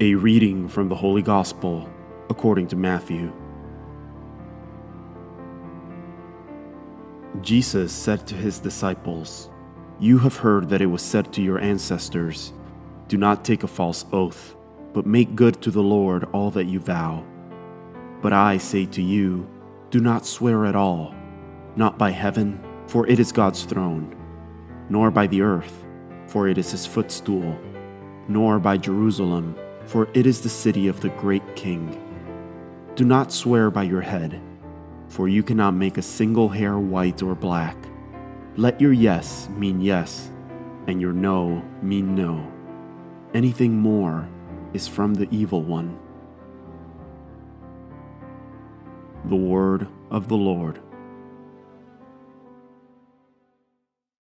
A reading from the Holy Gospel according to Matthew. Jesus said to his disciples, You have heard that it was said to your ancestors, Do not take a false oath, but make good to the Lord all that you vow. But I say to you, Do not swear at all, not by heaven, for it is God's throne, nor by the earth, for it is his footstool, nor by Jerusalem, for it is the city of the great king. Do not swear by your head for you cannot make a single hair white or black. Let your yes mean yes, and your no mean no. Anything more is from the evil one. The Word of the Lord.